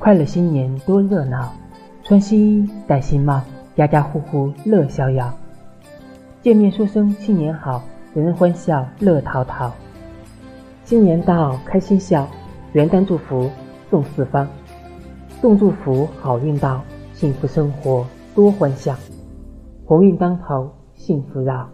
快乐新年多热闹穿新衣戴新帽家家户户乐逍遥见面说声新年好人人欢笑乐淘淘。新年到开心笑元旦祝福送四方送祝福好运到幸福生活多欢笑。鸿运当头幸福绕。